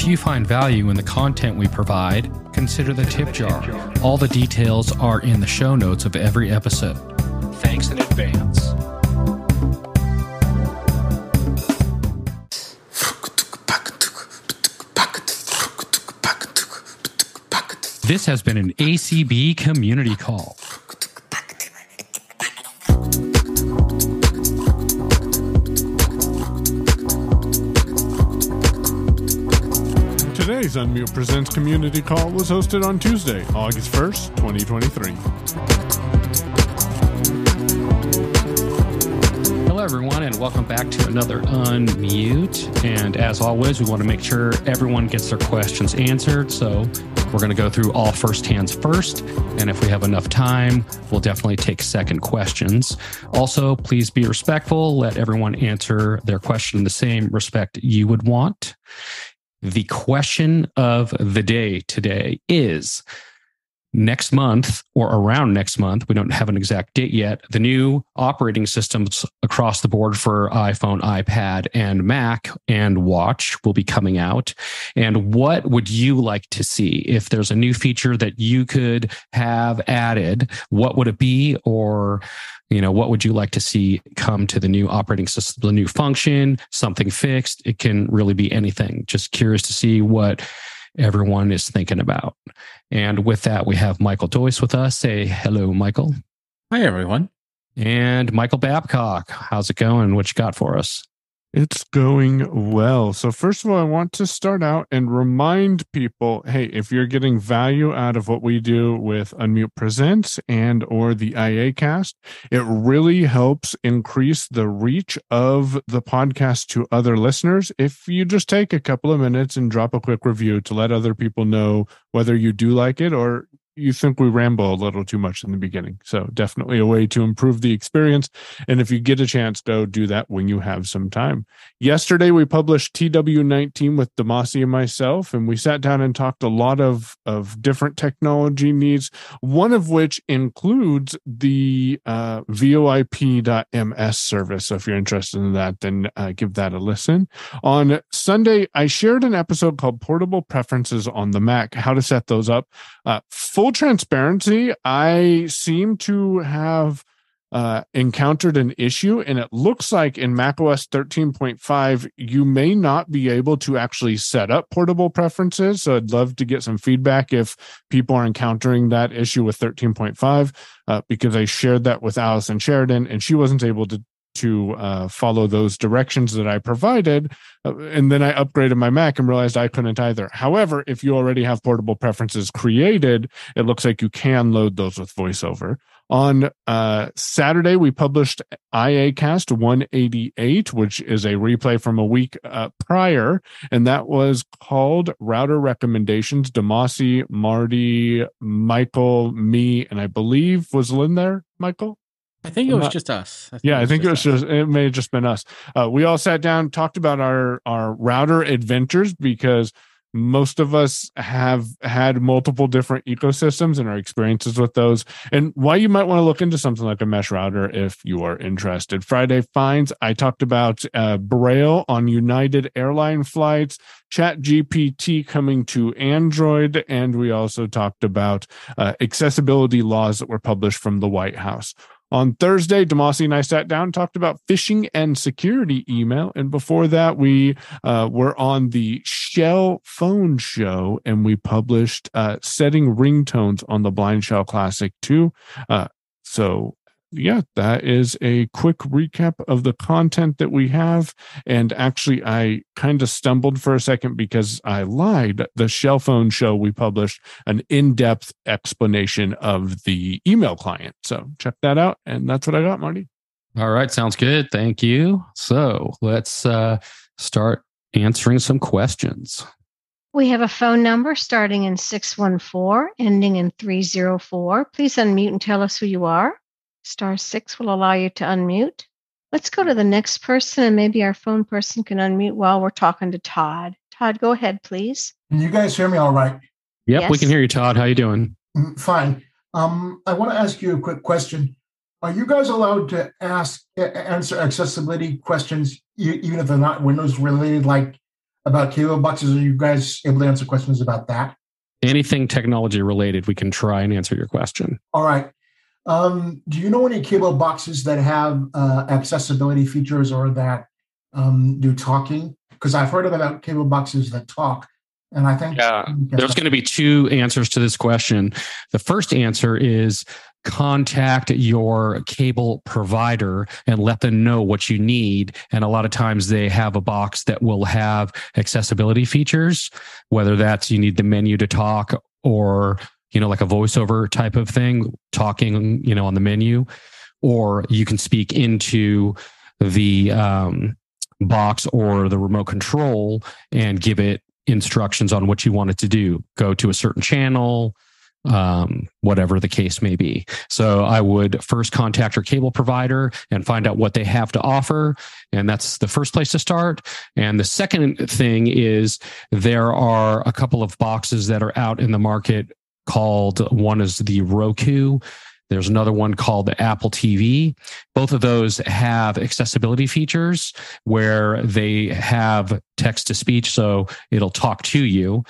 If you find value in the content we provide, consider the tip jar. All the details are in the show notes of every episode. Thanks in advance. This has been an ACB community call. Today's Unmute Presents community call was hosted on Tuesday, August 1st, 2023. Hello, everyone, and welcome back to another Unmute. And as always, we want to make sure everyone gets their questions answered. So we're going to go through all first hands first. And if we have enough time, we'll definitely take second questions. Also, please be respectful. Let everyone answer their question in the same respect you would want. The question of the day today is next month or around next month, we don't have an exact date yet, the new operating systems across the board for iPhone, iPad, and Mac and Watch will be coming out. And what would you like to see? If there's a new feature that you could have added, what would it be? Or you know what would you like to see come to the new operating system the new function something fixed? It can really be anything. Just curious to see what everyone is thinking about. And with that we have michael Doise with us. Say hello michael. Hi, everyone. and michael babcock. How's it going? What you got for us It's going well. So, first of all, I want to start out and remind people hey, if you're getting value out of what we do with Unmute Presents and or the IA cast, it really helps increase the reach of the podcast to other listeners. If you just take a couple of minutes and drop a quick review to let other people know whether you do like it or you think we ramble a little too much in the beginning. So definitely a way to improve the experience. And if you get a chance, go do that when you have some time. Yesterday we published TW19 with Damasi and myself, and we sat down and talked a lot of, of different technology needs, one of which includes the uh, VoIP.ms service. So if you're interested in that, then uh, give that a listen. On Sunday, I shared an episode called Portable Preferences on the Mac, how to set those up. Uh, full transparency, I seem to have uh, encountered an issue, and it looks like in macOS 13.5, you may not be able to actually set up portable preferences. So I'd love to get some feedback if people are encountering that issue with 13.5, uh, because I shared that with Allison Sheridan, and she wasn't able to to uh, follow those directions that I provided. Uh, and then I upgraded my Mac and realized I couldn't either. However, if you already have portable preferences created, it looks like you can load those with VoiceOver. On uh, Saturday, we published IACast 188, which is a replay from a week uh, prior, and that was called Router Recommendations. Damasi, Marty, Michael, me, and I believe was Lynn there, Michael? I think it was not- just us. Yeah, I think it was us. just it may have just been us. Uh, we all sat down, talked about our our router adventures because most of us have had multiple different ecosystems and our experiences with those, and why you might want to look into something like a mesh router if you are interested. Friday finds I talked about uh, Braille on United airline flights, Chat GPT coming to Android, and we also talked about uh, accessibility laws that were published from the White House. On Thursday, Damasi and I sat down and talked about phishing and security email. And before that, we uh, were on the Shell phone show and we published uh, setting ringtones on the Blind Shell Classic 2. Uh, so, yeah, that is a quick recap of the content that we have. And actually, I kind of stumbled for a second because I lied. The Shell phone show, we published an in depth explanation of the email client. So check that out. And that's what I got, Marty. all right sounds good thank you so let's uh, start answering some questions We have a phone number starting in 614, ending in 304. Please unmute and tell us who you are. Star six will allow you to unmute. Let's go to the next person, and maybe our phone person can unmute while we're talking to Todd. Todd, go ahead, please. Can you guys hear me all right? yep we can hear you todd how you doing Mm, Fine. Um, I want to ask you a quick question. Are you guys allowed to ask answer accessibility questions even if they're not Windows related? Like, about cable boxes? Are you guys able to answer questions about that? Anything technology related, we can try and answer your question. All right. Um, do you know any cable boxes that have uh, accessibility features or that um, do talking? Because I've heard about cable boxes that talk, and I think yeah, there's going to be two answers to this question. The first answer is contact your cable provider and let them know what you need. And a lot of times they have a box that will have accessibility features, whether that's you need the menu to talk or, you know, like a voiceover type of thing, talking, you know, on the menu, or you can speak into the um, box or the remote control and give it instructions on what you want it to do. Go to a certain channel, um, whatever the case may be. So I would first contact your cable provider and find out what they have to offer. And that's the first place to start. And the second thing is there are a couple of boxes that are out in the market called one is the Roku. There's another one called the Apple TV. Both of those have accessibility features where they have text to speech. So it'll talk to you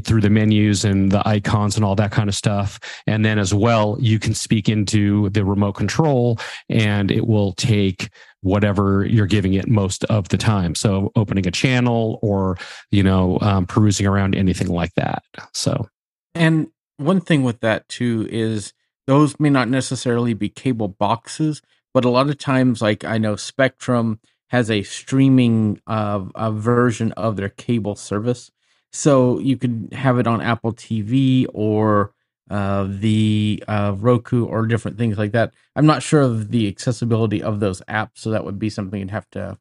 through the menus and the icons and all that kind of stuff. And then as well, you can speak into the remote control and it will take whatever you're giving it most of the time. So opening a channel or, you know, um, perusing around anything like that. So, and one thing with that too is those may not necessarily be cable boxes, but a lot of times, like I know Spectrum has a streaming uh, a version of their cable service so you could have it on Apple TV or uh, the uh, Roku or different things like that. I'm not sure of the accessibility of those apps, so that would be something you'd have to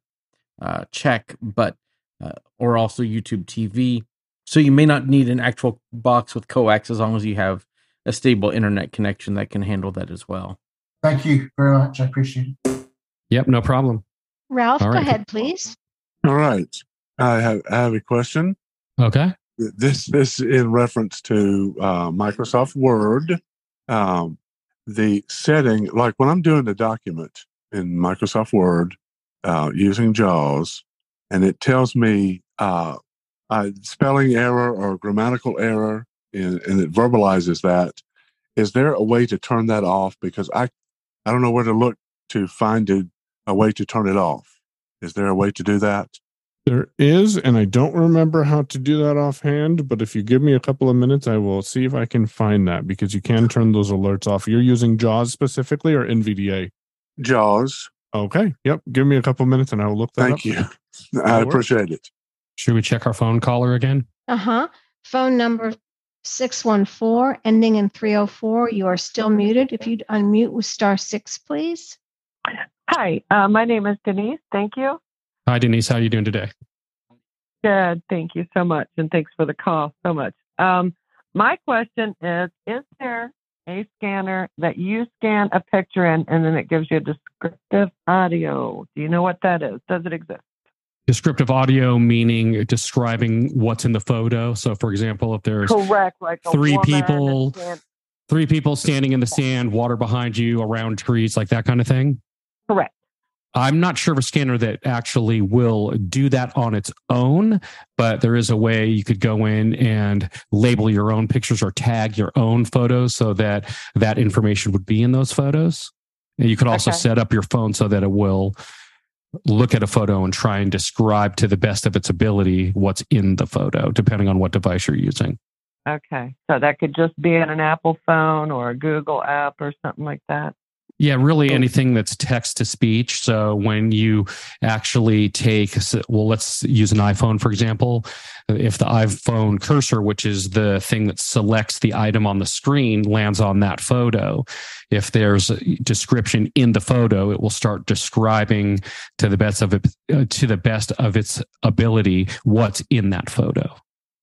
uh, check. But uh, or also YouTube TV. So you may not need an actual box with coax as long as you have a stable internet connection that can handle that as well. Thank you very much. I appreciate it. Yep, no problem. Ralph, go ahead, please. All right. I have I have a question. Okay. This this in reference to uh, Microsoft Word. Um, the setting, like when I'm doing the document in Microsoft Word uh, using JAWS, and it tells me uh, spelling error or grammatical error, and, and it verbalizes that. Is there a way to turn that off? Because I, I don't know where to look to find a, a way to turn it off. Is there a way to do that? There is, and I don't remember how to do that offhand, but if you give me a couple of minutes, I will see if I can find that because you can turn those alerts off. You're using JAWS specifically or NVDA? JAWS. Okay. Yep. Give me a couple of minutes and I will look that up. Thank up. you. I appreciate it. Should we check our phone caller again? Uh huh. Phone number 614 ending in 304. You are still muted. If you'd unmute with star six, please. Hi, uh, my name is Denise. Thank you. Hi, Denise. How are you doing today? Good. Thank you so much. And thanks for the call so much. Um, my question is Is there a scanner that you scan a picture in and then it gives you a descriptive audio? Do you know what that is? Does it exist? Descriptive audio meaning describing what's in the photo. So, for example, if there's correct, like three people, three people standing in the sand, water behind you, around trees, like that kind of thing. Correct. I'm not sure of a scanner that actually will do that on its own, but there is a way you could go in and label your own pictures or tag your own photos so that that information would be in those photos. And you could also okay. set up your phone so that it will look at a photo and try and describe to the best of its ability what's in the photo, depending on what device you're using. Okay. So that could just be in an Apple phone or a Google app or something like that. Yeah, really anything that's text to speech. So when you actually take, well, let's use an iPhone, for example. If the iPhone cursor, which is the thing that selects the item on the screen, lands on that photo, if there's a description in the photo, it will start describing to the best of it, uh, to the best of its ability what's in that photo.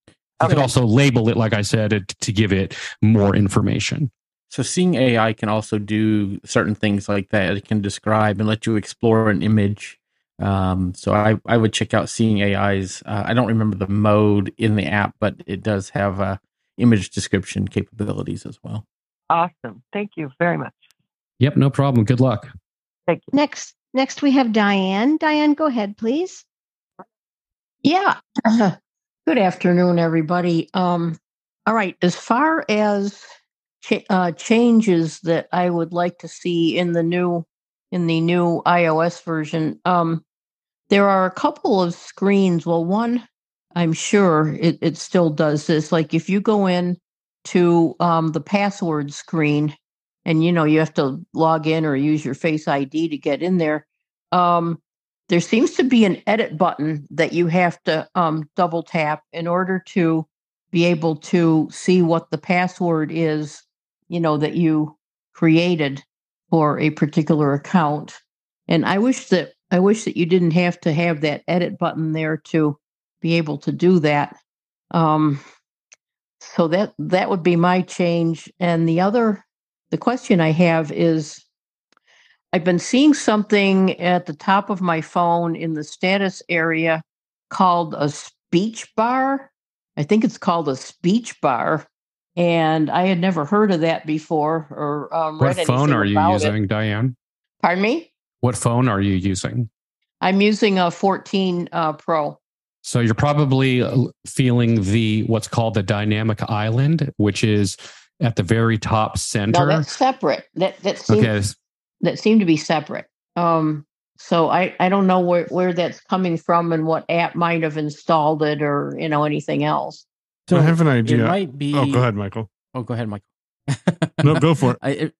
You okay. could also label it, like I said, to give it more information. So seeing AI can also do certain things like that. It can describe and let you explore an image. Um, so I, I would check out seeing AI's. Uh, I don't remember the mode in the app, but it does have uh, image description capabilities as well. Awesome. Thank you very much. Yep, no problem. Good luck. Thank you. Next, next we have Diane. Diane, go ahead, please. Yeah. Good afternoon, everybody. Um, all right. As far as ch- uh, changes that I would like to see in the new in the new iOS version, um, there are a couple of screens. Well, one I'm sure it, it still does this. Like if you go in to um, the password screen and you know you have to log in or use your face id to get in there um, there seems to be an edit button that you have to um, double tap in order to be able to see what the password is you know that you created for a particular account. And i wish that i wish that you didn't have to have that edit button there to be able to do that. Um, so that that would be my change. And the other the question i have is i've been seeing something at the top of my phone in the status area called a speech bar. I think it's called a speech bar and i had never heard of that before or um, What phone are you using, it. Diane? pardon me What phone are you using? i'm using a 14 uh, pro So you're probably uh, feeling the what's called the dynamic island, which is at the very top center. no that's separate that that seems okay, that seem to be separate. Um, so I, I don't know where, where that's coming from and what app might have installed it or you know anything else. So I have an idea. It might be. Oh, go ahead, Michael. Oh, go ahead, Michael. No, go for it. I, it.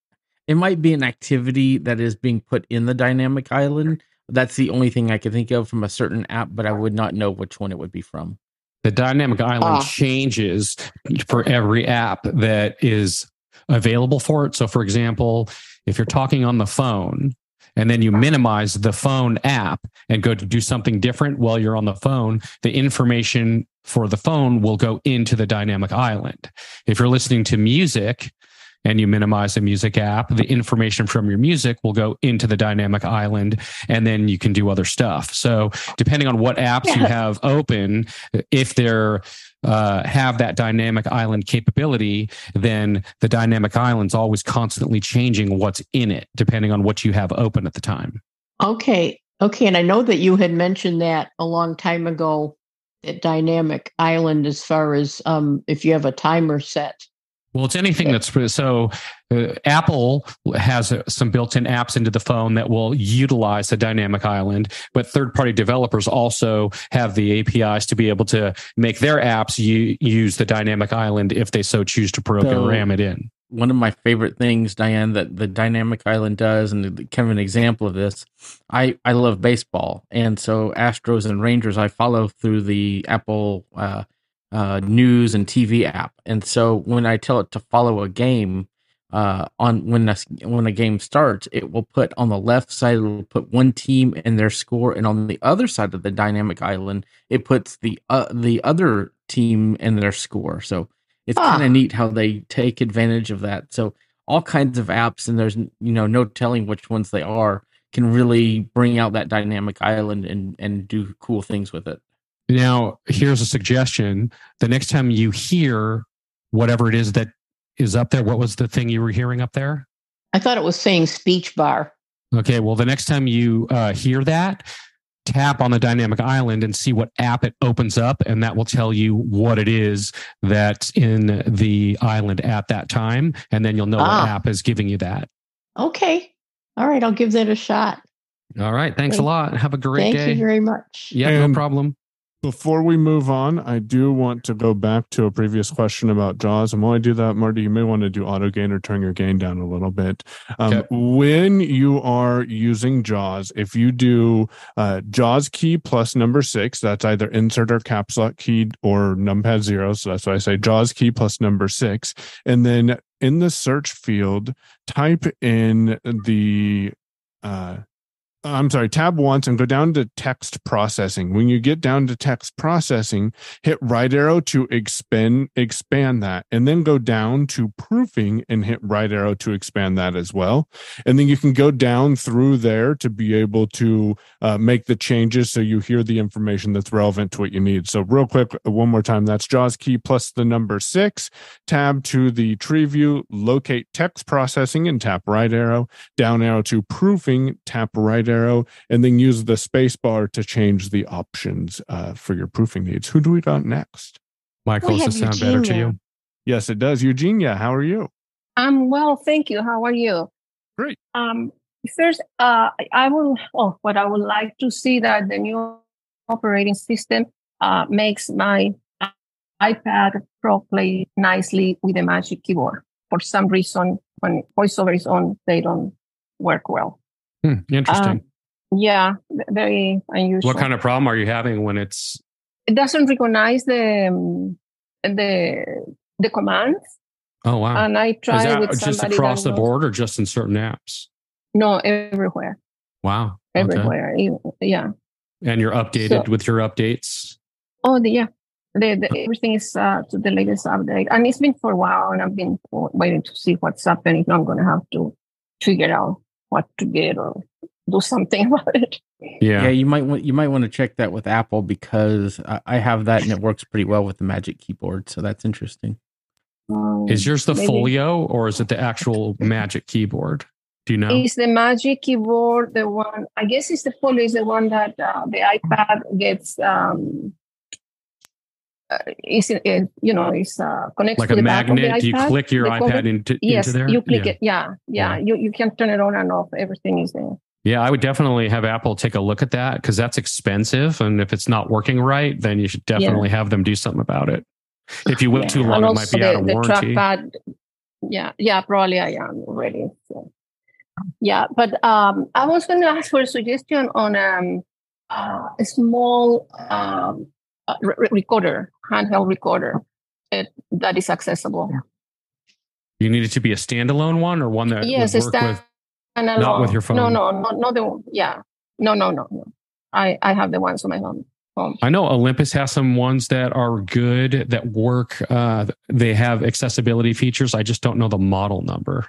It might be an activity that is being put in the dynamic island. That's the only thing I can think of from a certain app, but I would not know which one it would be from. the dynamic island Ah. changes for every app that is available for it. So, for example, if you're talking on the phone and then you minimize the phone app and go to do something different while you're on the phone, the information for the phone will go into the dynamic island. If you're listening to music, and you minimize the music app, the information from your music will go into the dynamic island and then you can do other stuff. So, depending on what apps you have open, if they're uh, have that dynamic island capability, then the dynamic island's always constantly changing what's in it, depending on what you have open at the time. Okay. Okay. And I know that you had mentioned that a long time ago, dynamic island, as far as um, if you have a timer set. Well, it's anything that's so. Uh, Apple has uh, some built-in apps into the phone that will utilize the dynamic island, but third-party developers also have the APIs to be able to make their apps u- use the dynamic island if they so choose to program it in. One of my favorite things, Diane, that the dynamic island does, and kind of an example of this. I I love baseball, and so Astros and Rangers I follow through the Apple uh, uh, news and TV app, and so when I tell it to follow a game. Uh, on when a, when a game starts, it will put on the left side. It will put one team and their score, and on the other side of the dynamic island, it puts the uh, the other team and their score. So it's Ah. kind of neat how they take advantage of that. So all kinds of apps, and there's you know no telling which ones they are, can really bring out that dynamic island and and do cool things with it. Now, here's a suggestion: the next time you hear whatever it is that is up there, what was the thing you were hearing up there? I thought it was saying speech bar. Okay, well, the next time you uh, hear that, tap on the dynamic island and see what app it opens up, and that will tell you what it is that's in the island at that time, and then you'll know Ah. what app is giving you that. Okay. All right. I'll give that a shot. All right, thanks a lot. Have a great Thank day. Thank you very much. yeah, And- no problem. Before we move on, I do want to go back to a previous question about JAWS. And while I do that, Marty, you may want to do auto gain or turn your gain down a little bit. Um, Okay. When you are using JAWS, if you do uh, JAWS key plus number six, that's either insert or caps lock key or numpad zero. So that's why I say JAWS key plus number six. And then in the search field, type in the uh, I'm sorry, tab once and go down to text processing. When you get down to text processing, hit right arrow to expand expand that, and then go down to proofing and hit right arrow to expand that as well. And then you can go down through there to be able to uh, make the changes so you hear the information that's relevant to what you need. So real quick, one more time, that's JAWS key plus the number six. Tab to the tree view, locate text processing and tap right arrow. Down arrow to proofing, tap right arrow, and then use the space bar to change the options uh, for your proofing needs. Who do we got next? Michael, does it have sound better to you? Yes, it does. Eugenia, how are you? I'm well, thank you. How are you? Great. Um, first, uh, I will. Oh, what I would like to see that the new operating system uh, makes my iPad Pro play nicely with the Magic Keyboard. For some reason, when VoiceOver is on, they don't work well. Hmm, interesting. Yeah, very unusual. what kind of problem are you having when it's It doesn't recognize the um, the the commands, oh wow. and I tried that with just across the knows- board or just in certain apps? No, everywhere, Wow. Everywhere. Even- Yeah. And you're updated So- with your updates. Oh, the, yeah. The, the, everything is uh, to the latest update, and it's been for a while, and I've been waiting to see what's happening. I'm going to have to figure out what to get or do something about it. Yeah. Yeah, you might want you might want to check that with Apple because I, I have that and it works pretty well with the Magic Keyboard. So that's interesting. Um, Is yours the maybe- folio or is it the actual magic keyboard? Do you know? Is the Magic Keyboard the one? I guess it's the Folio is the one that uh, the iPad gets. Um, uh, is it, uh, you know is uh, connects like to the back of the magnet? Do you click your iPad into, Yes, into there? you click yeah. it. Yeah, yeah, Yeah. You you can turn it on and off. Everything is there. Yeah, I would definitely have Apple take a look at that because that's expensive. And if it's not working right, then you should definitely have them do something about it. If you wait Yeah, too long, it might be the, out of the warranty. trackpad. Yeah, yeah, probably I am already. So. Yeah, but um, I was going to ask for a suggestion on um, uh, a small um, uh, re- re- recorder, handheld recorder uh, that is accessible. You need it to be a standalone one or one that yes, would a work with. stand not with your phone. No, no, no, not the. Yeah, no, no, no, no. I I have the ones on my home. home. I know Olympus has some ones that are good that work. Uh, they have accessibility features. I just don't know the model number.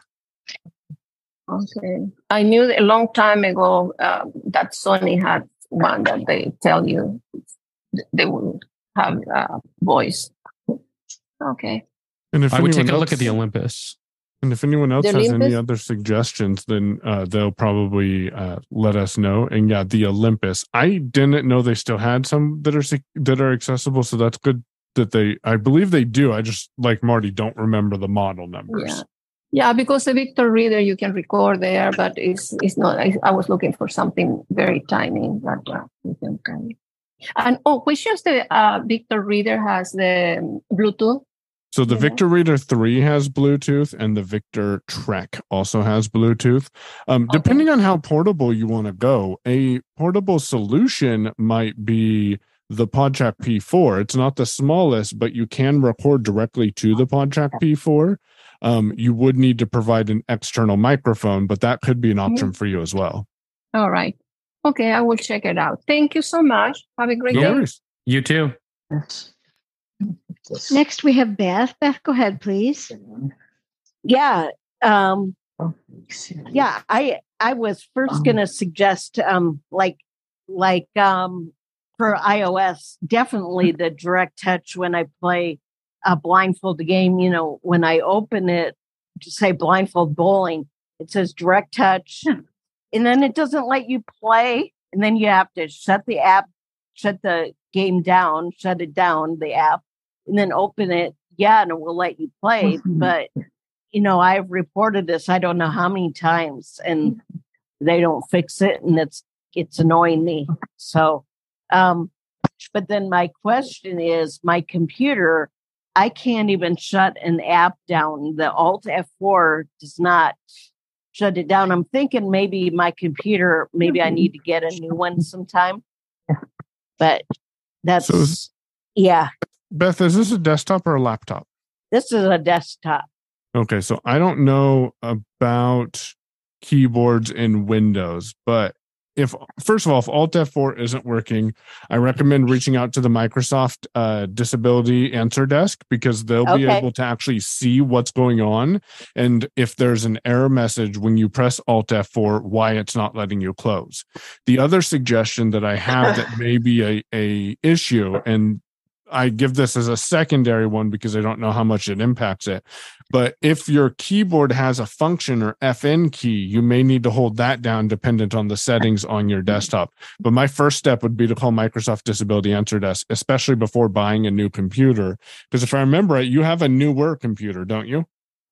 Okay. I knew a long time ago uh, that Sony had one that they tell you they will have uh, voice. Okay. And if I would take anyone a look at the Olympus. And if anyone else The has any other suggestions, then uh, they'll probably uh, let us know. And yeah, the Olympus. I didn't know they still had some that are that are accessible, so that's good that they. I believe they do. I just like Marty don't remember the model numbers. Yeah. Yeah, because the Victor Reader you can record there, but it's it's not. I, I was looking for something very tiny that uh, you can carry. And oh, which is the uh, Victor Reader has the um, Bluetooth? So the Yeah. Victor Reader 3 has Bluetooth and the Victor Trek also has Bluetooth. Um, Okay. Depending on how portable you want to go, a portable solution might be the PodTrak P4. It's not the smallest, but you can record directly to the PodTrak P4. Um, you would need to provide an external microphone, but that could be an option for you as well. All right. Okay, I will check it out. Thank you so much. Have a great No day. worries. You too. Next, we have Beth. Beth, go ahead, please. Yeah. Um, yeah, I I was first going to suggest um like like um for iOS definitely the direct touch when I play a blindfold game, you know, when I open it to say blindfold bowling, it says direct touch and then it doesn't let you play and then you have to shut the app, shut the game down, shut it down the app and then open it. Yeah, and it will let you play, but you know, I've reported this I don't know how many times and they don't fix it and it's it's annoying me. So um but then my question is my computer I can't even shut an app down. The Alt F4 does not shut it down. I'm thinking maybe my computer maybe I mm-hmm. need to get a new one sometime. But that's So is- yeah, Beth, is this a desktop or a laptop? this is a desktop. Okay, so I don't know about keyboards in Windows, but if first of all, if Alt F4 isn't working, I recommend reaching out to the Microsoft uh, Disability Answer Desk because they'll be able to actually see what's going on and if there's an error message when you press Alt F4, why it's not letting you close. The other suggestion that I have that may be a, a issue, and I give this as a secondary one because I don't know how much it impacts it. But if your keyboard has a function or FN key, you may need to hold that down dependent on the settings on your desktop. But my first step would be to call Microsoft Disability Answer Desk, especially before buying a new computer. Because if I remember right, you have a newer computer, don't you?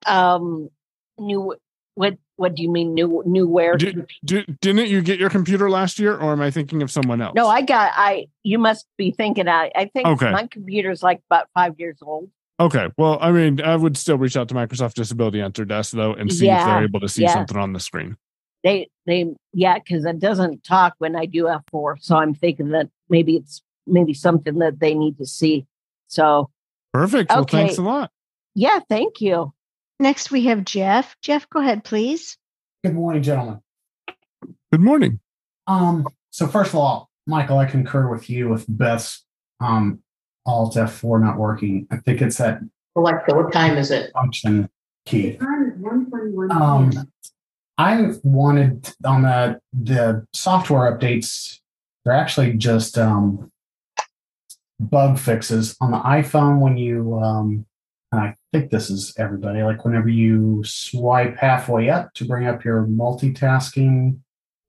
Um, new. What What do you mean new? New where? Did, didn't you get your computer last year, or am I thinking of someone else? No, I got. I. You must be thinking. I. I think Okay. my computer's like about five years old. Okay. Well, I mean, I would still reach out to Microsoft Disability Answer Desk though and see if they're able to see yeah. something on the screen. They. They. Yeah, because it doesn't talk when I do F four. So I'm thinking that maybe it's maybe something that they need to see. So Perfect. Well, Okay. thanks a lot. yeah, thank you. Next, we have Jeff. Jeff, go ahead, please. Good morning, gentlemen. Good morning. Um, so first of all, Michael, I concur with you with Beth's um Alt F4 not working. I think it's that Alexa, what time is it? function key. Um, I wanted on the the software updates. They're actually just um, bug fixes on the iPhone when you. Um, and I think this is everybody. Like whenever you swipe halfway up to bring up your multitasking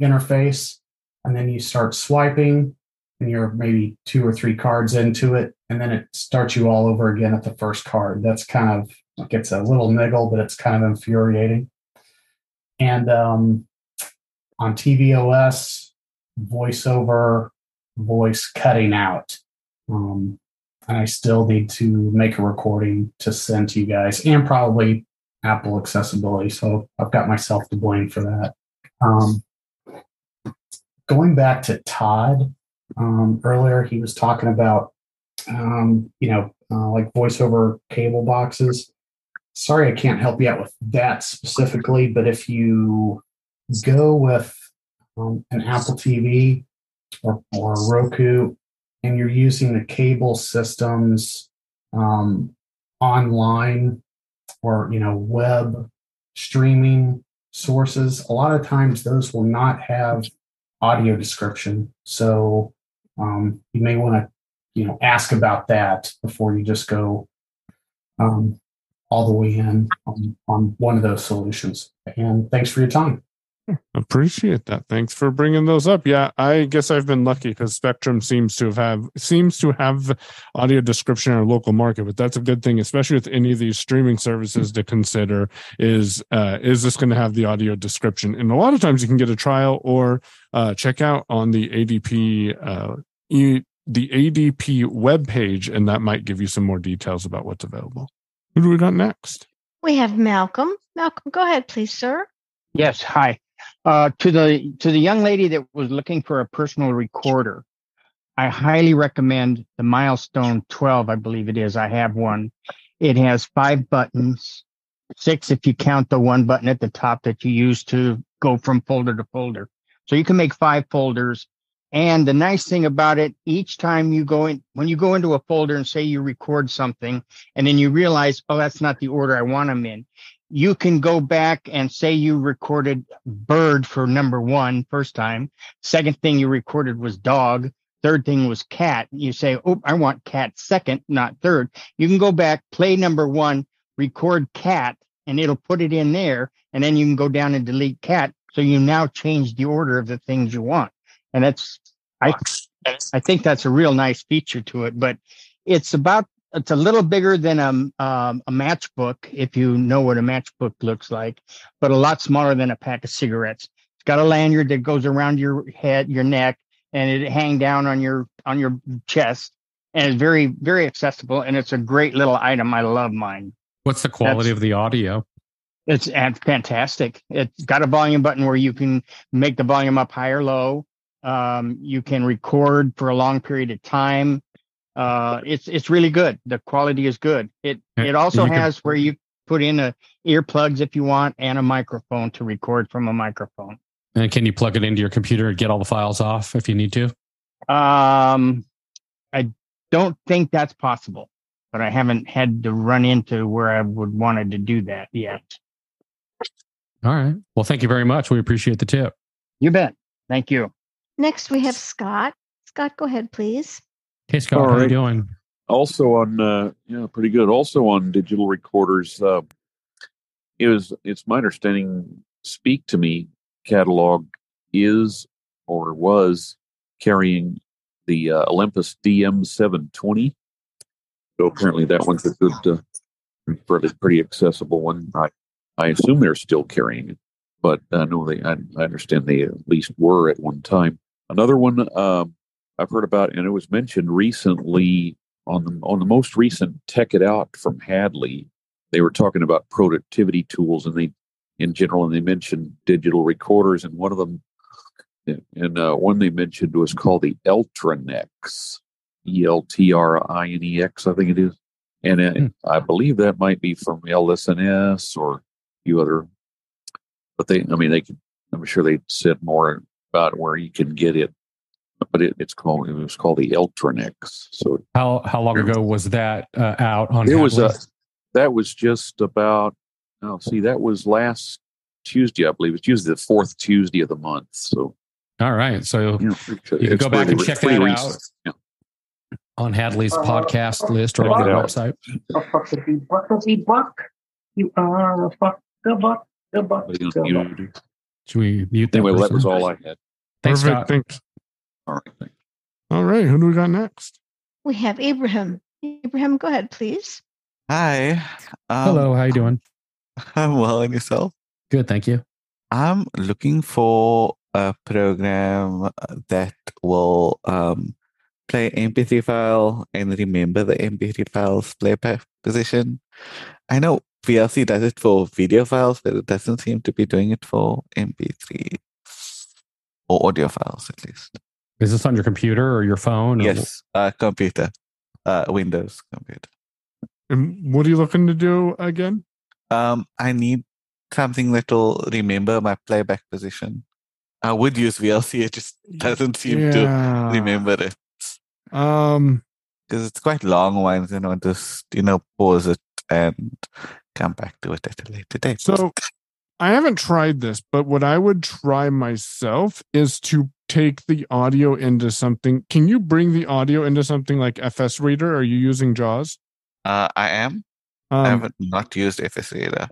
interface, and then you start swiping, and you're maybe two or three cards into it, and then it starts you all over again at the first card. That's kind of it's a little niggle, but it's kind of infuriating. And um, on tvOS, voiceover, voice cutting out. Um, I still need to make a recording to send to you guys and probably Apple accessibility. So I've got myself to blame for that. Um, going back to Todd um, earlier, he was talking about, um, you know, uh, like voiceover cable boxes. Sorry, I can't help you out with that specifically, but if you go with um, an Apple TV or, or Roku and you're using the cable systems um, online or you know web streaming sources. A lot of times those will not have audio description. So um, you may want to you know ask about that before you just go um, all the way in on, on one of those solutions. And thanks for your time Appreciate that. Thanks for bringing those up. Yeah, I guess I've been lucky because Spectrum seems to have seems to have audio description in our local market, but that's a good thing, especially with any of these streaming services to consider. Is uh, is this going to have the audio description? And a lot of times you can get a trial or uh, check out on the ADP uh, e- the ADP webpage, and that might give you some more details about what's available. Who do we got next? We have Malcolm. Malcolm, go ahead, please, sir. Yes, hi. Uh, to the to the young lady that was looking for a personal recorder, I highly recommend the Milestone 12. I believe it is. I have one. It has five buttons, six if you count the one button at the top that you use to go from folder to folder. So you can make five folders. And the nice thing about it, each time you go in, when you go into a folder and say you record something, and then you realize, oh, that's not the order I want them in, you can go back and say you recorded bird for number one first time. Second thing you recorded was dog. Third thing was cat. You say, oh, I want cat second, not third. You can go back, play number one, record cat, and it'll put it in there. And then you can go down and delete cat. So you now change the order of the things you want. And that's, I, I think that's a real nice feature to it, but it's about it's a little bigger than a, um, a matchbook, if you know what a matchbook looks like, but a lot smaller than a pack of cigarettes. It's got a lanyard that goes around your head, your neck, and it hang down on your on your chest, and it's very very accessible. And it's a great little item. I love mine. What's the quality That's- of the audio? It's fantastic. It's got a volume button where you can make the volume up high or low. Um, you can record for a long period of time. Uh, it's it's really good. The quality is good. It it also can- has where you put in a earplugs if you want and a microphone to record from a microphone. And can you plug it into your computer and get all the files off if you need to? Um, I don't think that's possible, but I haven't had to run into where I would wanted to do that yet. All right. Well, thank you very much. We appreciate the tip. You bet. Thank you. Next, we have Scott. Scott, go ahead, please. Hey, Scott, All how are you doing? also on uh, yeah, pretty good. Also on digital recorders, uh, it was it's my understanding. Speak to Me catalog is or was carrying the uh, Olympus DM720. So apparently that one's a good, uh, pretty, pretty accessible one. I, I assume they're still carrying it, but I know they. I, I understand they at least were at one time. Another one um, I've heard about, and it was mentioned recently on the on the most recent Tech It Out from Hadley. They were talking about productivity tools, and they, in general, and they mentioned digital recorders, and one of them, and uh, one they mentioned was called the Eltrinex, E L T R I N E X, I think it is, and uh, I believe that might be from LSNS or a few other. But they, I mean, they could. I'm sure they said more about where you can get it but it, it's called it was called the Eltrinex. So How how long ago was that uh, out on? it was a that was just about oh see that was last Tuesday I believe it's usually the fourth Tuesday of the month. So All right, so you, know, you can go back and check pretty that recent. out Yeah. on Hadley's Uh, podcast list or on it their out. website. A fuckity buckety buck. You are a fuck the buck the buck. But, you the know, buck. you- Should we mute that? Anyway, that was all I had. Thanks, Perfect. Scott. Thanks. All right. thanks. All right. Who do we got next? We have Abraham. Abraham, go ahead, please. Hi. Um, Hello, how you doing? I'm well, and yourself? Good, thank you. I'm looking for a program uh, that will um, play MP3 file and remember the MP3 file's playback position. I know VLC does it for video files, but it doesn't seem to be doing it for MP3 or audio files, at least. Is this on your computer or your phone? or- Yes, uh, computer, uh, Windows computer. And what are you looking to do again? Um, I need something that will remember my playback position. I would use VLC, it just doesn't seem Yeah. to remember it. Um, Because it's quite long ones, you know, just, you know, pause it and come back to it at a later date. So I haven't tried this, but what I would try myself is to take the audio into something. Can you bring the audio into something like FS Reader? Are you using JAWS? uh, I am. Um, I haven't not used FS Reader.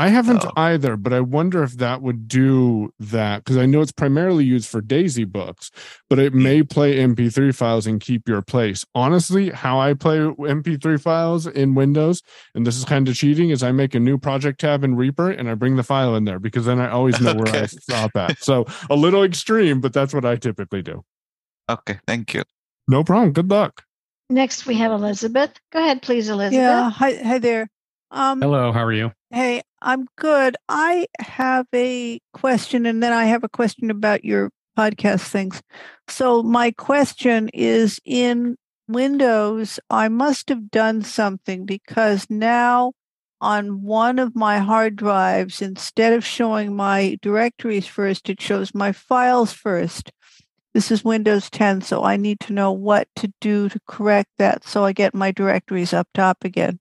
I haven't Oh. either, but I wonder if that would do that because I know it's primarily used for Daisy books, but it may play MP3 files and keep your place. Honestly, how I play MP3 files in Windows, and this is kind of cheating, is I make a new project tab in Reaper and I bring the file in there because then I always know where I Okay. stop at. So a little extreme, but that's what I typically do. Okay, thank you. No problem. Good luck. Next, we have Elizabeth. Go ahead, please, Elizabeth. Yeah. Hi, hi there. Um, Hello, how are you? Hey, I'm good. I have a question, and then I have a question about your podcast things. So, my question is in Windows, I must have done something because now on one of my hard drives, instead of showing my directories first, it shows my files first. This is Windows 10, so I need to know what to do to correct that so I get my directories up top again.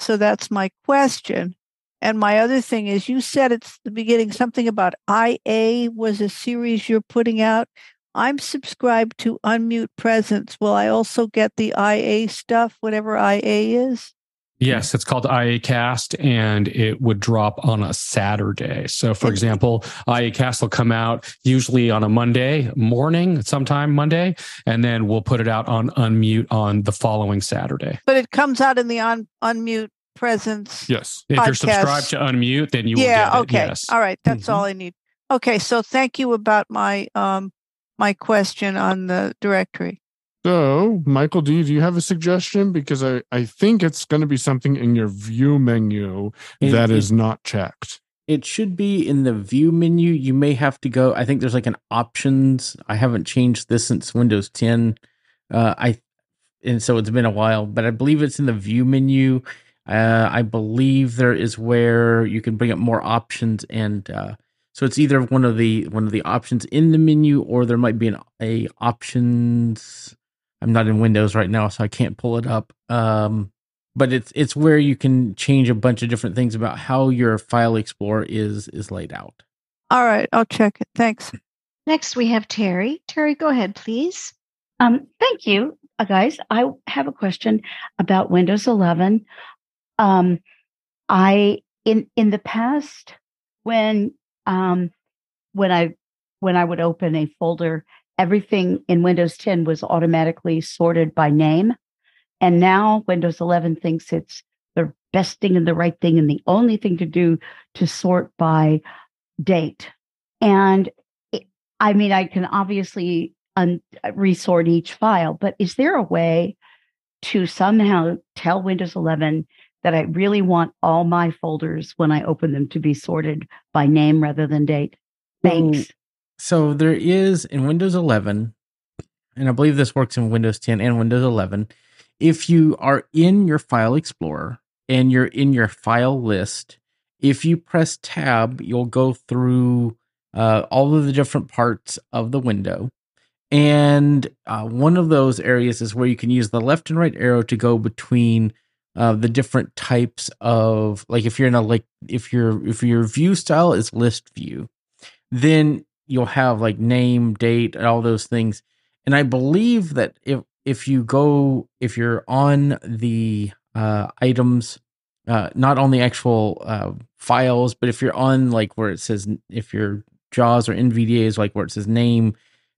So that's my question. And my other thing is, you said at the beginning something about IA was a series you're putting out. I'm subscribed to Unmute Presents. Will I also get the IA stuff, whatever IA is? Yes, it's called IA Cast and it would drop on a Saturday. So, for example, IA Cast will come out usually on a Monday morning, sometime Monday, and then we'll put it out on Unmute on the following Saturday. But it comes out in the on Unmute Presents. Yes. If you're subscribed to Unmute, then you will yeah, get it. okay. Yes. All right. That's all I need. Okay, so thank you about my um my question on the directory. So, Michael D, do you have a suggestion? Because I, I think it's going to be something in your view menu It- that it- is not checked. It should be in the view menu. You may have to go. I think there's like an options. I haven't changed this since Windows 10. Uh, I and so it's been a while, but I believe it's in the view menu. Uh, I believe there is where you can bring up more options, and uh, so it's either one of the one of the options in the menu, or there might be an a options. I'm not in Windows right now, so I can't pull it up. Um, but it's it's where you can change a bunch of different things about how your file explorer is is laid out. All right, I'll check it. Thanks. Next, we have Terry. Terry, go ahead, please. Um, thank you. uh, guys, I have a question about Windows 11. Um, I in in the past when um, when I when I would open a folder, everything in Windows 10 was automatically sorted by name, and now Windows 11 thinks it's the best thing and the right thing and the only thing to do to sort by date. And it, I mean, I can obviously un- resort each file, but is there a way to somehow tell Windows 11 that I really want all my folders when I open them to be sorted by name rather than date? Thanks. So there is in Windows 11, and I believe this works in Windows 10 and Windows 11. If you are in your File Explorer and you're in your file list, if you press Tab, you'll go through uh, all of the different parts of the window. And uh, one of those areas is where you can use the left and right arrow to go between uh, the different types of like if you're in a like if your if your view style is list view, then you'll have like name, date, and all those things. And I believe that if if you go if you're on the uh, items, uh, not on the actual uh, files, but if you're on like where it says if your JAWS or NVDA is like where it says name,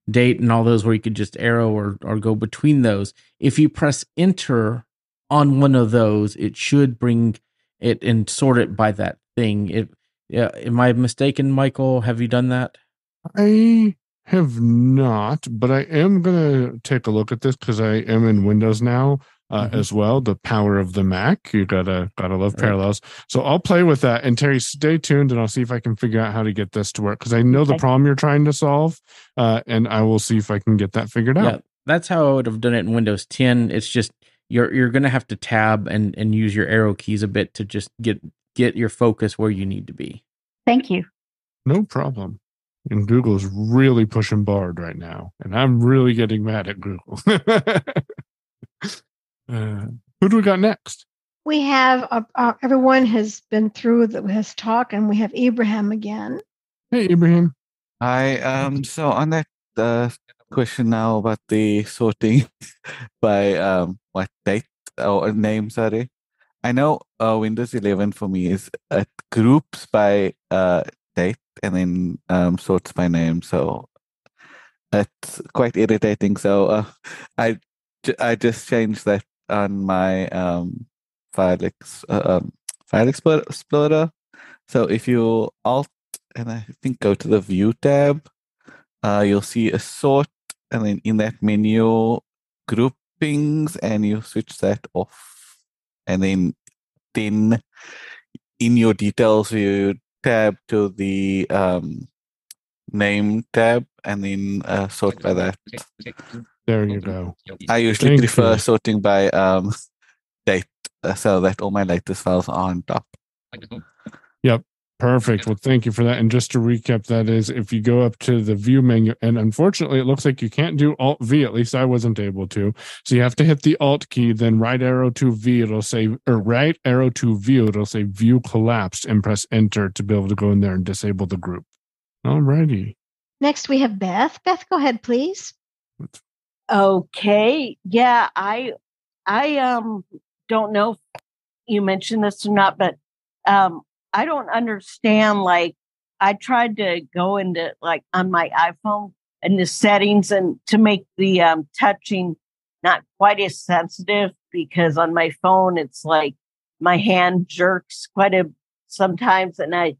date, and all those where you could just arrow or or go between those. If you press enter on one of those, it should bring it and sort it by that thing. It, yeah, am I mistaken, Michael? Have you done that? I have not, but I am gonna take a look at this because I am in Windows now uh, Mm-hmm. as well. The power of the Mac, you gotta gotta love parallels. So I'll play with that. And Terry, stay tuned, and I'll see if I can figure out how to get this to work because I know the problem you're trying to solve, uh, and I will see if I can get that figured out. Yeah, that's how I would have done it in Windows 10. It's just you're you're gonna have to tab and and use your arrow keys a bit to just get get your focus where you need to be. Thank you. No problem. And Google's really pushing Bard right now, and I'm really getting mad at Google. uh, who do we got next? We have uh, uh, everyone has been through the, his talk, and we have Abraham again. Hey, Ibrahim. Hi. Um. So on that uh, question now about the sorting by um what date or name, sorry. I know uh, Windows 11 for me is uh, groups by uh date and then um sorts by name. So it's quite irritating. So uh, I I just changed that on my um file ex- uh, um, file explorer, explorer. So if you alt and I think go to the view tab, uh, you'll see a sort, and then in that menu, groupings, and you switch that off, and then then in your details you tab to the um, name tab, and then uh, sort by that. There you go. I usually Thank prefer you. sorting by um, date, uh, so that all my latest files are on top. Yep. Perfect. Well, thank you for that. And just to recap, that is if you go up to the view menu, and unfortunately, it looks like you can't do Alt V. At least I wasn't able to. So you have to hit the Alt key, then right arrow to V. It'll say, or right arrow to view. It'll say view collapsed, and press enter to be able to go in there and disable the group. Alrighty. Next, we have Beth. Beth, go ahead, please. Okay. Yeah, I I um don't know if you mentioned this or not, but um I don't understand like I tried to go into like on my iPhone and the settings and to make the um touching not quite as sensitive because on my phone it's like my hand jerks quite a sometimes and I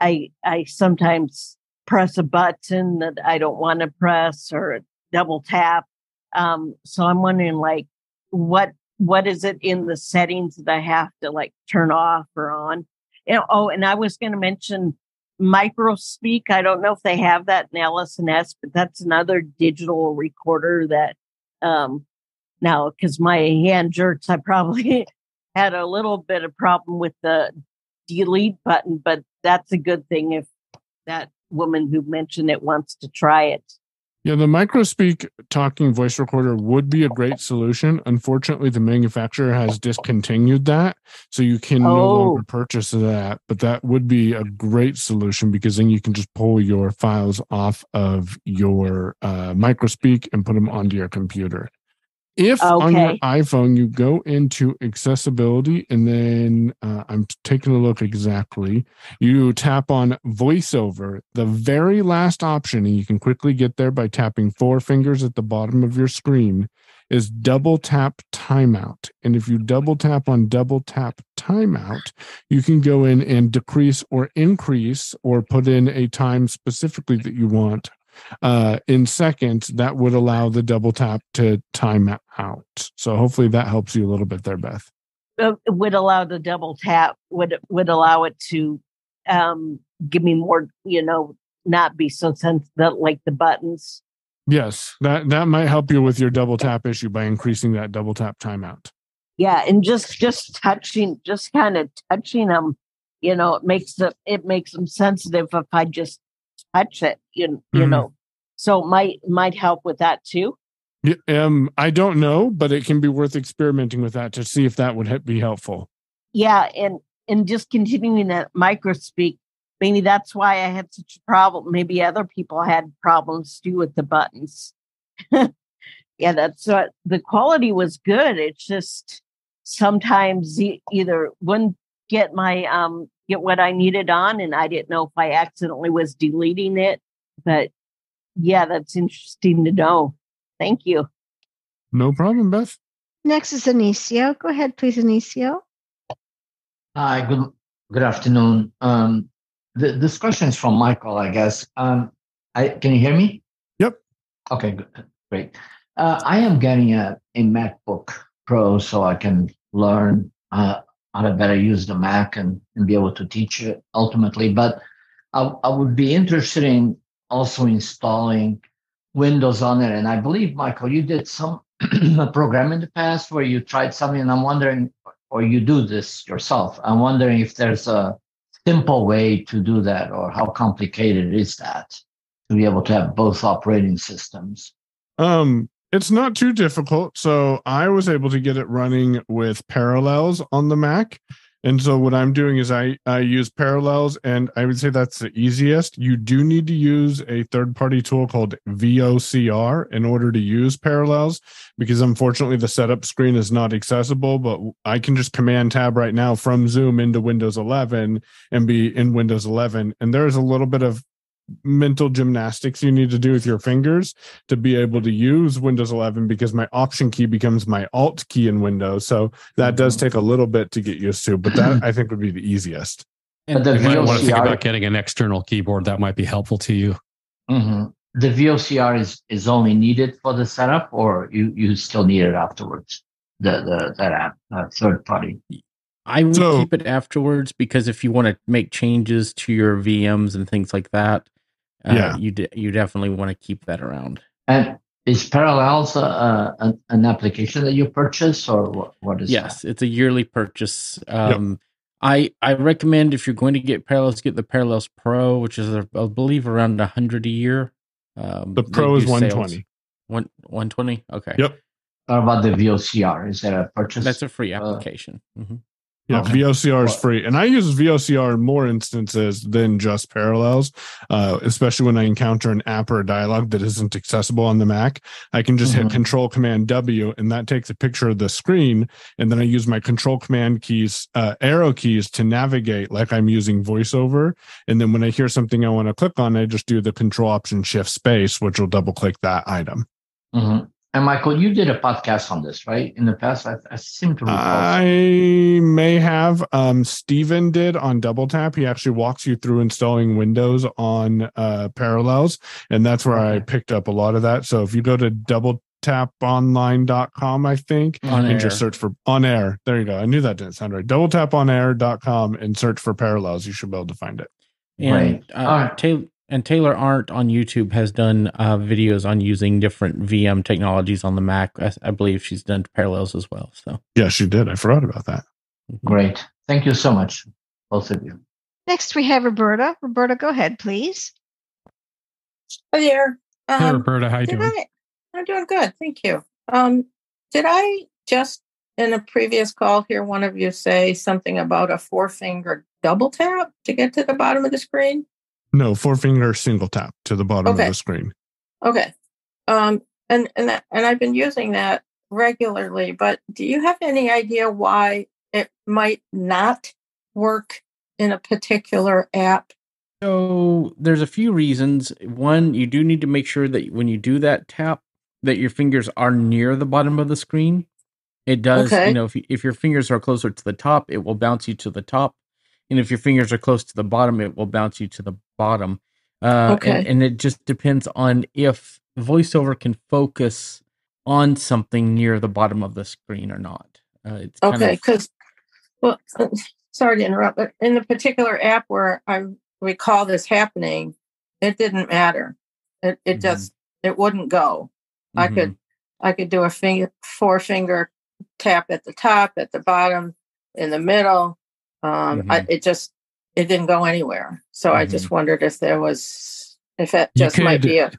I I sometimes press a button that I don't want to press or double tap um, so I'm wondering like what what is it in the settings that I have to like turn off or on? You know, oh, and I was going to mention micro speak. I don't know if they have that in LS&S, but that's another digital recorder that um now because my hand jerks, I probably had a little bit of problem with the delete button, but that's a good thing if that woman who mentioned it wants to try it. Yeah, the microspeak talking voice recorder would be a great solution. Unfortunately, the manufacturer has discontinued that, so you can no Oh. longer purchase that. But that would be a great solution because then you can just pull your files off of your uh, microspeak and put them onto your computer. If on your iPhone you go into accessibility and then uh, I'm taking a look exactly, you tap on voiceover, the very last option, and you can quickly get there by tapping four fingers at the bottom of your screen, is double tap timeout. And if you double tap on double tap timeout, you can go in and decrease or increase or put in a time specifically that you want uh, in seconds, that would allow the double tap to time out. So hopefully that helps you a little bit there, Beth. Uh, it would allow the double tap would would allow it to um give me more you know not be so sensitive like the buttons Yes, that that might help you with your double tap issue by increasing that double tap timeout. yeah and just just touching just kind of touching them you know it makes the it makes them sensitive if i just touch it you, you Mhm. know so might might help with that too Yeah, um, I don't know, but it can be worth experimenting with that to see if that would be helpful. yeah and and just continuing that micro speak maybe that's why i had such a problem maybe other people had problems too with the buttons yeah that's what the quality was good it's just sometimes either wouldn't get my um get what i needed on and i didn't know if i accidentally was deleting it but yeah that's interesting to know thank you No problem, Beth. Next is Anicio. Go ahead, please, Anicio. Hi, good good afternoon. Um, the this question is from Michael, I guess. Um, I can you hear me? Yep. Okay, good, great. Uh, I am getting a, a MacBook Pro so I can learn uh, how to better use the Mac and, and be able to teach it ultimately. But I, I would be interested in also installing Windows on it. And I believe, Michael, you did some program in the past where you tried something, and I'm wondering, or you do this yourself. I'm wondering if there's a simple way to do that, or how complicated is that to be able to have both operating systems? Um, it's not too difficult. So I was able to get it running with Parallels on the Mac. And so what I'm doing is I, I use Parallels, and I would say that's the easiest. You do need to use a third party tool called VOCR in order to use Parallels, because unfortunately the setup screen is not accessible. But I can just Command Tab right now from Zoom into Windows 11 and be in Windows 11. And there is a little bit of mental gymnastics you need to do with your fingers to be able to use Windows 11 because my option key becomes my alt key in Windows. So that does take a little bit to get used to, but that I think would be the easiest. And you might want to think about getting an external keyboard that might be helpful to you. hmm The VOCR is, is only needed for the setup, or you, you still need it afterwards? The the that app, uh, third party. I would keep it afterwards because if you want to make changes to your VMs and things like that, uh, Yeah. you de- you definitely want to keep that around. And is Parallels uh, uh, an, an application that you purchase, or what, what is yes, it's a yearly purchase. Um, I I recommend if you're going to get Parallels, get the Parallels Pro, which is I believe around a hundred a year. Um, The Pro is 120. One one twenty. Okay. Yep. What about the VOCR? Is that a purchase? That's a free uh, application. Yeah, Okay. VOCR is free, and I use VOCR in more instances than just Parallels. Uh, especially when I encounter an app or a dialog that isn't accessible on the Mac, I can just Mhm. hit Control Command W, and that takes a picture of the screen, and then I use my Control Command keys, uh, arrow keys, to navigate like I'm using VoiceOver. And then when I hear something I want to click on, I just do the Control Option Shift Space, which will double click that item. mhm. And Michael, you did a podcast on this, right? In the past, I, I seem to recall. I may have. Um, Steven did on Double Tap. He actually walks you through installing Windows on uh, Parallels, and that's where I picked up a lot of that. So if you go to double taponline.com, I think, On and Air. just search for on air. There you go. I knew that didn't sound right. Double taponair.com and search for Parallels. You should be able to find it. And uh, Taylor and Taylor Arndt on YouTube has done uh, videos on using different VM technologies on the Mac. I, I believe she's done parallels as well. So Yeah, she did. I forgot about that. Great. Thank you so much, both of you. Next, we have Roberta. Roberta, go ahead, please. Hi there. Um, Hey, Roberta, how you doing? I, I'm doing good, thank you. Um, did I just in a previous call hear one of you say something about a four finger double tap to get to the bottom of the screen? No, four finger single tap to the bottom Okay. of the screen. Okay. Um, and and that, and I've been using that regularly, but do you have any idea why it might not work in a particular app? So there's a few reasons. One, you do need to make sure that when you do that tap, that your fingers are near the bottom of the screen. It does, Okay. you know, if you, if your fingers are closer to the top, it will bounce you to the top, and if your fingers are close to the bottom, it will bounce you to the bottom. Uh, Okay. and, and it just depends on if VoiceOver can focus on something near the bottom of the screen or not. Uh, Okay, of because well, sorry to interrupt, but in the particular app where I recall this happening, it didn't matter. It it just it wouldn't go. I could I could do a finger four finger tap at the top, at the bottom, in the middle. Um, I, it just it didn't go anywhere. So I just wondered if there was if it You just might be a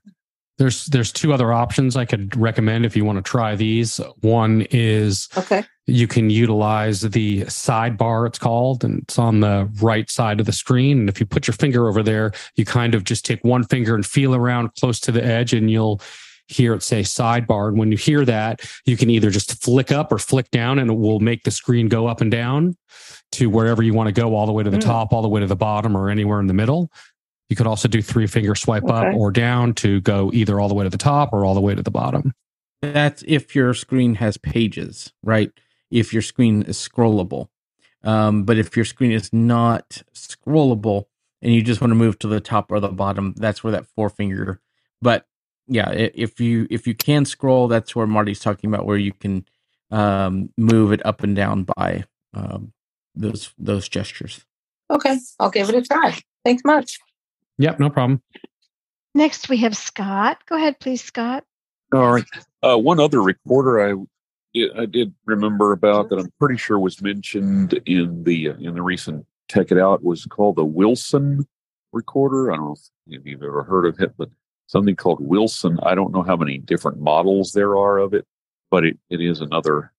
There's there's two other options I could recommend if you want to try these. One is okay. you can utilize the sidebar it's called and it's on the right side of the screen and if you put your finger over there you kind of just take one finger and feel around close to the edge and you'll hear it say sidebar and when you hear that you can either just flick up or flick down and it will make the screen go up and down to wherever you want to go all the way to the Mm. top all the way to the bottom or anywhere in the middle you could also do three finger swipe up or down to go either all the way to the top or all the way to the bottom That's if your screen has pages, right? If your screen is scrollable. Um, but if your screen is not scrollable and you just want to move to the top or the bottom, that's where that four finger. But yeah, if you if you can scroll, that's where Marty's talking about, where you can um, move it up and down by um, those those gestures. Okay, I'll give it a try. Thanks much. yep no problem Next, we have Scott. Go ahead, please, Scott. All right. Uh, one other recorder I I did remember about that I'm pretty sure was mentioned in the uh, in the recent Tech It Out was called the Wilson recorder. I don't know if you've ever heard of it, but something called Wilson. I don't know how many different models there are of it, but it, it is another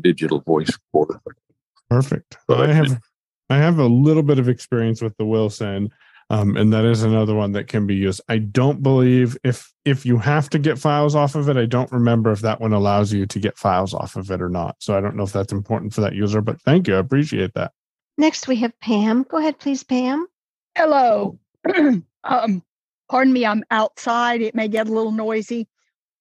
digital voice recorder. Perfect. Go I have I have a little bit of experience with the Wilson, um, and that is another one that can be used. I don't believe if if you have to get files off of it, I don't remember if that one allows you to get files off of it or not. So I don't know if that's important for that user, but thank you. I appreciate that. Next, we have Pam. Go ahead, please, Pam. Hello. um, pardon me, I'm outside. It may get a little noisy.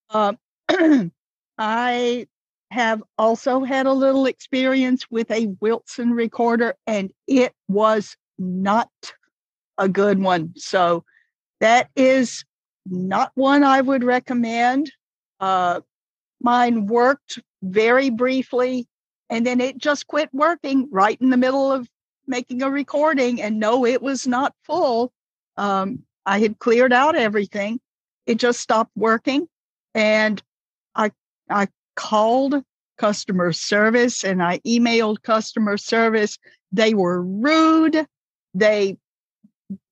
Uh, I have also had a little experience with a Wilson recorder, and it was not a good one. So that is not one I would recommend. Uh, mine worked very briefly, and then it just quit working right in the middle of making a recording. And no, it was not full. Um, I had cleared out everything. It just stopped working, and I I called customer service and I emailed customer service. They were rude. They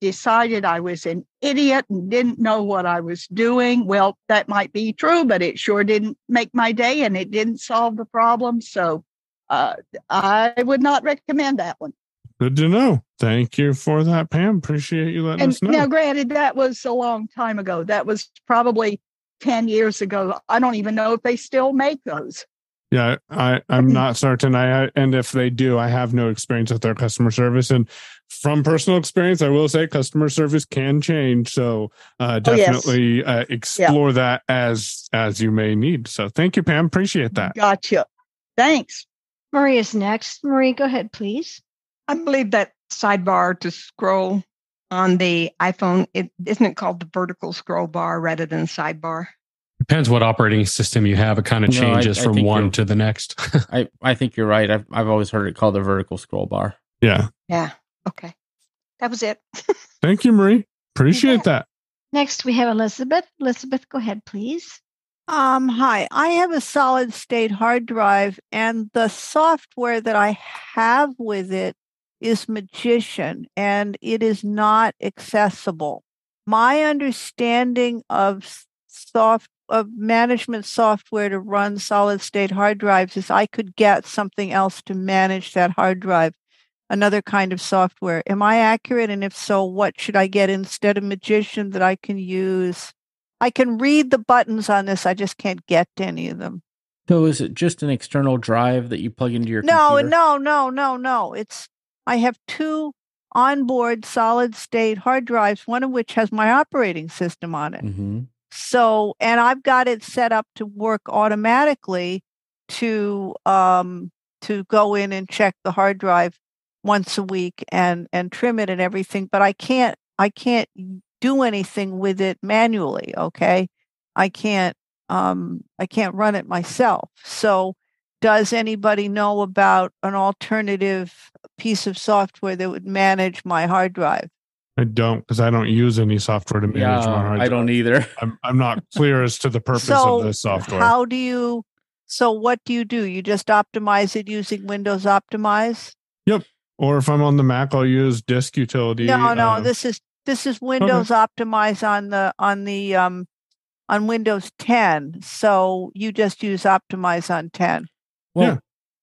decided I was an idiot and didn't know what I was doing. Well, that might be true, but it sure didn't make my day and it didn't solve the problem. So uh, I would not recommend that one. Good to know. Thank you for that, Pam. Appreciate you letting And us know. now, granted, that was a long time ago. That was probably 10 years ago. I don't even know if they still make those. Yeah, I, I'm not certain. I and if they do, I have no experience with their customer service. And from personal experience, I will say customer service can change. So uh, Oh, yes. definitely uh, explore that as as you may need. So thank you, Pam. Appreciate that. Gotcha. Thanks. Marie is next. Marie, go ahead, please. I believe that sidebar to scroll on the iPhone, it isn't it called the vertical scroll bar rather than sidebar? depends what operating system you have it kind of No, changes I from think one to the next I, I think you're right. I've I've always heard it called the vertical scroll bar. Yeah. Yeah. Okay. That was it. Thank you, Marie. Appreciate that. Next, we have Elizabeth. Elizabeth, go ahead, please. Um, hi, I have a solid state hard drive, and the software that I have with it is Magician, and it is not accessible. My understanding of soft of management software to run solid state hard drives is I could get something else to manage that hard drive, another kind of software. Am I accurate? And if so, what should I get instead of Magician that I can use? I can read the buttons on this. I just can't get to any of them. So is it just an external drive that you plug into your no, computer? no, no, no, no. It's I have two onboard solid state hard drives, one of which has my operating system on it. Mm-hmm. So, and I've got it set up to work automatically to um to go in and check the hard drive once a week and and trim it and everything, but I can't I can't do anything with it manually, okay? I can't um I can't run it myself. So, does anybody know about an alternative piece of software that would manage my hard drive? I don't because I don't use any software to manage Yeah, my hard drive. I don't either. I'm I'm not clear as to the purpose so of this software. How do you so what do you do? You just optimize it using Windows Optimize? Yep. Or if I'm on the Mac, I'll use Disk Utility. No, no, uh, this is this is Windows Optimize on the on the um on Windows 10. So you just use Optimize on 10. Well,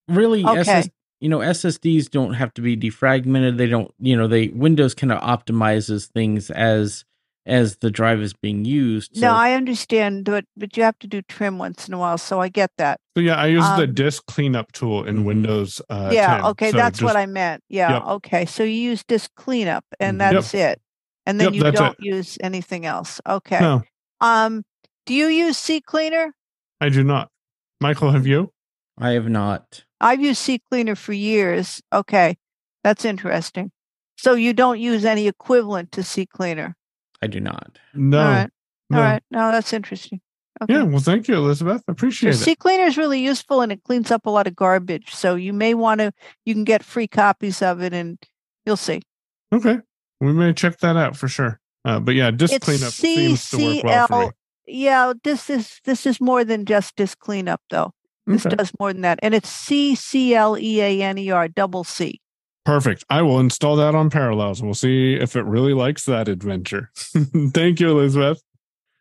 really, Okay. SS, you know, SSDs don't have to be defragmented. They don't, you know, they Windows kind of optimizes things as as the drive is being used. No, I understand, but but you have to do trim once in a while, so I get that. So yeah, I use the Um, disk cleanup tool in Windows. Uh, yeah, 10. okay, So that's what I meant. Yeah, Yep. okay. So you use disk cleanup and Mhm. Yep. that's it. And then Yep, you don't it. use anything else. Okay. No, Um do you use CCleaner? I do not. Michael, have you? I have not. I've used Sea cleaner for years. Okay. That's interesting. So you don't use any equivalent to CCleaner. I do not. No. All right. no. All right. No, that's interesting. Okay. Yeah. Well, thank you, Elizabeth. I appreciate So C it. cleaner is really useful and it cleans up a lot of garbage. So you may want to you can get free copies of it and you'll see. Okay. We may check that out for sure. Uh, but yeah, disk It's cleanup seems to work well for me. CCL. Yeah, this is this is more than just disk cleanup though. This Okay. does more than that. And it's C C L E A N E R double C. Perfect. I will install that on Parallels we'll see if it really likes that adventure. Thank you, Elizabeth.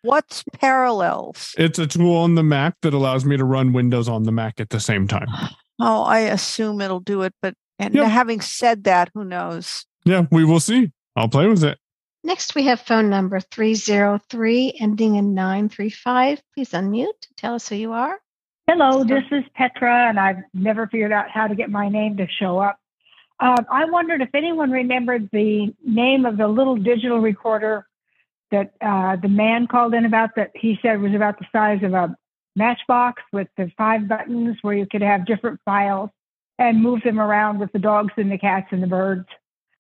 What's parallels? It's a tool on the Mac that allows me to run Windows on the Mac at the same time. Oh, I assume it'll do it, but and Yep. having said that, who knows? Yeah, we will see. I'll play with it. Next, we have phone number 303 ending in 935. Please unmute. Tell us who you are. Hello, this is Petra, and I've never figured out how to get my name to show up. Um, I wondered if anyone remembered the name of the little digital recorder that uh, the man called in about that he said was about the size of a matchbox with the five buttons where you could have different files and move them around with the dogs and the cats and the birds.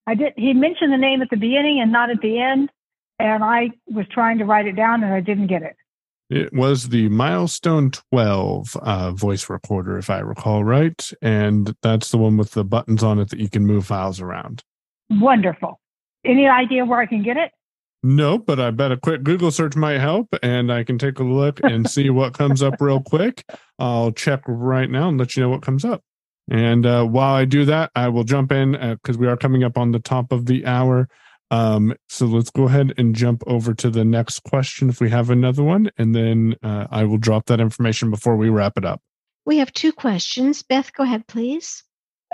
I did. He mentioned the name at the beginning and not at the end, and I was trying to write it down and I didn't get it. It was the Milestone 12 uh, voice recorder, if I recall right. And that's the one with the buttons on it that you can move files around. Wonderful. Any idea where I can get it? No, but I bet a quick Google search might help, and I can take a look and see what comes up real quick. I'll check right now and let you know what comes up. And uh, while I do that, I will jump in because we are coming up on the top of the hour. Um, so let's go ahead and jump over to the next question if we have another one, and then uh, I will drop that information before we wrap it up. We have two questions. Beth, go ahead, please.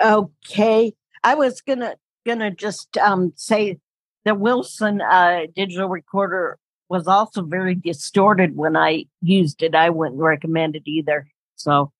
Okay. I was gonna gonna just um, say the Wilson uh, digital recorder was also very distorted when I used it. I wouldn't recommend it either. So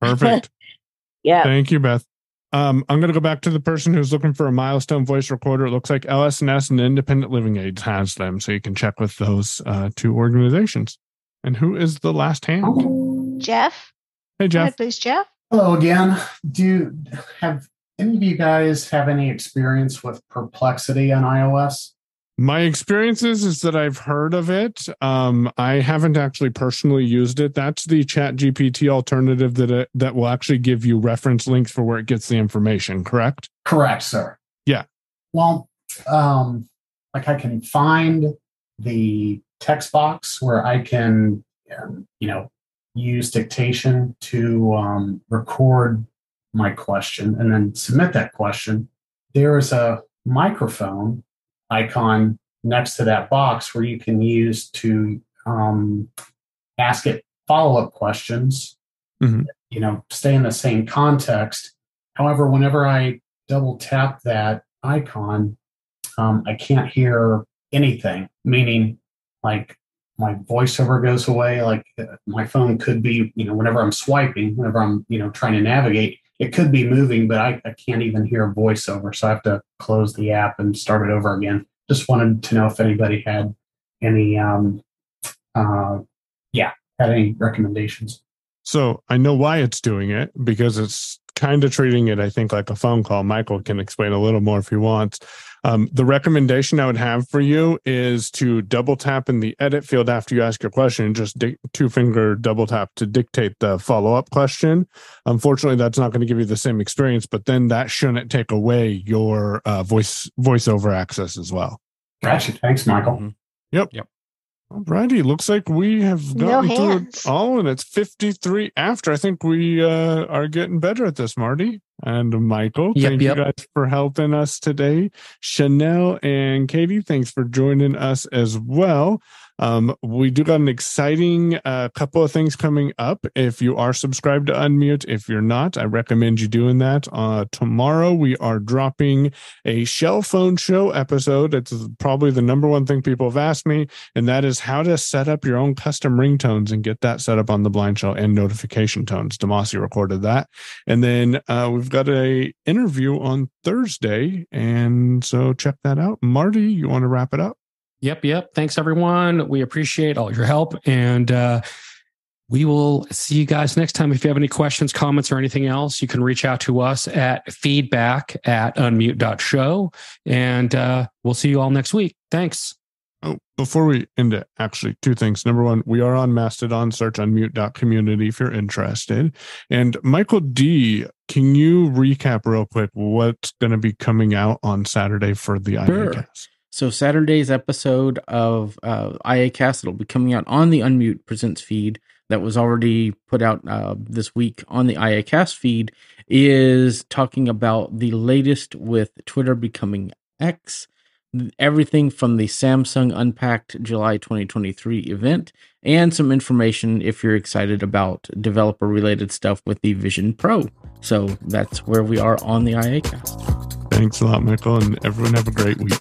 Perfect. yeah. Thank you, Beth. Um, I'm going to go back to the person who's looking for a milestone voice recorder. It looks like LS&S and Independent Living Aids has them, so you can check with those uh, two organizations. And who is the last hand? Jeff? Hey, Go ahead, Jeff. please, Jeff. Hello again. Do you have any of you guys have any experience with perplexity on iOS? My experiences is that I've heard of it. Um, I haven't actually personally used it. That's the Chat GPT alternative that it, that will actually give you reference links for where it gets the information. Correct? Correct, sir. Yeah. Well, um, like I can find the text box where I can, um, you know, use dictation to um, record my question and then submit that question. There is a microphone icon next to that box where you can use to um, ask it follow-up questions Mhm. you know stay in the same context however whenever i double tap that icon um, i can't hear anything meaning like my voiceover goes away. Like uh, my phone could be, you know, whenever I'm swiping, whenever I'm, you know, trying to navigate, it could be moving, but I, I can't even hear a voiceover. So I have to close the app and start it over again. Just wanted to know if anybody had any, um, uh, yeah, had any recommendations. So I know why it's doing it because it's kind of treating it, I think, like a phone call. Michael can explain a little more if he wants. Um, the recommendation I would have for you is to double tap in the edit field after you ask your question, just di- two finger double tap to dictate the follow up question. Unfortunately, that's not going to give you the same experience, but then that shouldn't take away your uh, voice voiceover access as well. Gotcha. Thanks, Michael. Mm-hmm. Yep. Yep. Alrighty, looks like we have No gotten through it all, and it's fifty-three after. I think we uh, are getting better at this, Marty and Michael. Yep, thank yep. you guys for helping us today. Chanel and Katie, thanks for joining us as well. Um, we do got an exciting uh, couple of things coming up. If you are subscribed to Unmute, if you're not, I recommend you doing that. Uh, tomorrow we are dropping a Shell Phone Show episode. It's probably the number one thing people have asked me, and that is how to set up your own custom ringtones and get that set up on the Blind Shell and notification tones. Demasi recorded that, and then uh, we've got a interview on Thursday, and so check that out. Marty, you want to wrap it up? Yep, yep. Thanks, everyone. We appreciate all your help. And uh, we will see you guys next time. If you have any questions, comments, or anything else, you can reach out to us at feedback at unmute.show. And uh, we'll see you all next week. Thanks. Oh, before we end it, actually, two things. Number one, we are on Mastodon. Search unmute.community if you're interested. And Michael D, can you recap real quick what's going to be coming out on Saturday for the Sure. IACast? So Saturday's episode of uh, IACast will be coming out on the Unmute Presents feed that was already put out uh, this week on the IACast feed is talking about the latest with Twitter becoming X, everything from the Samsung Unpacked July 2023 event, and some information if you're excited about developer related stuff with the Vision Pro. So that's where we are on the IACast. Thanks a lot, Michael, and everyone have a great week.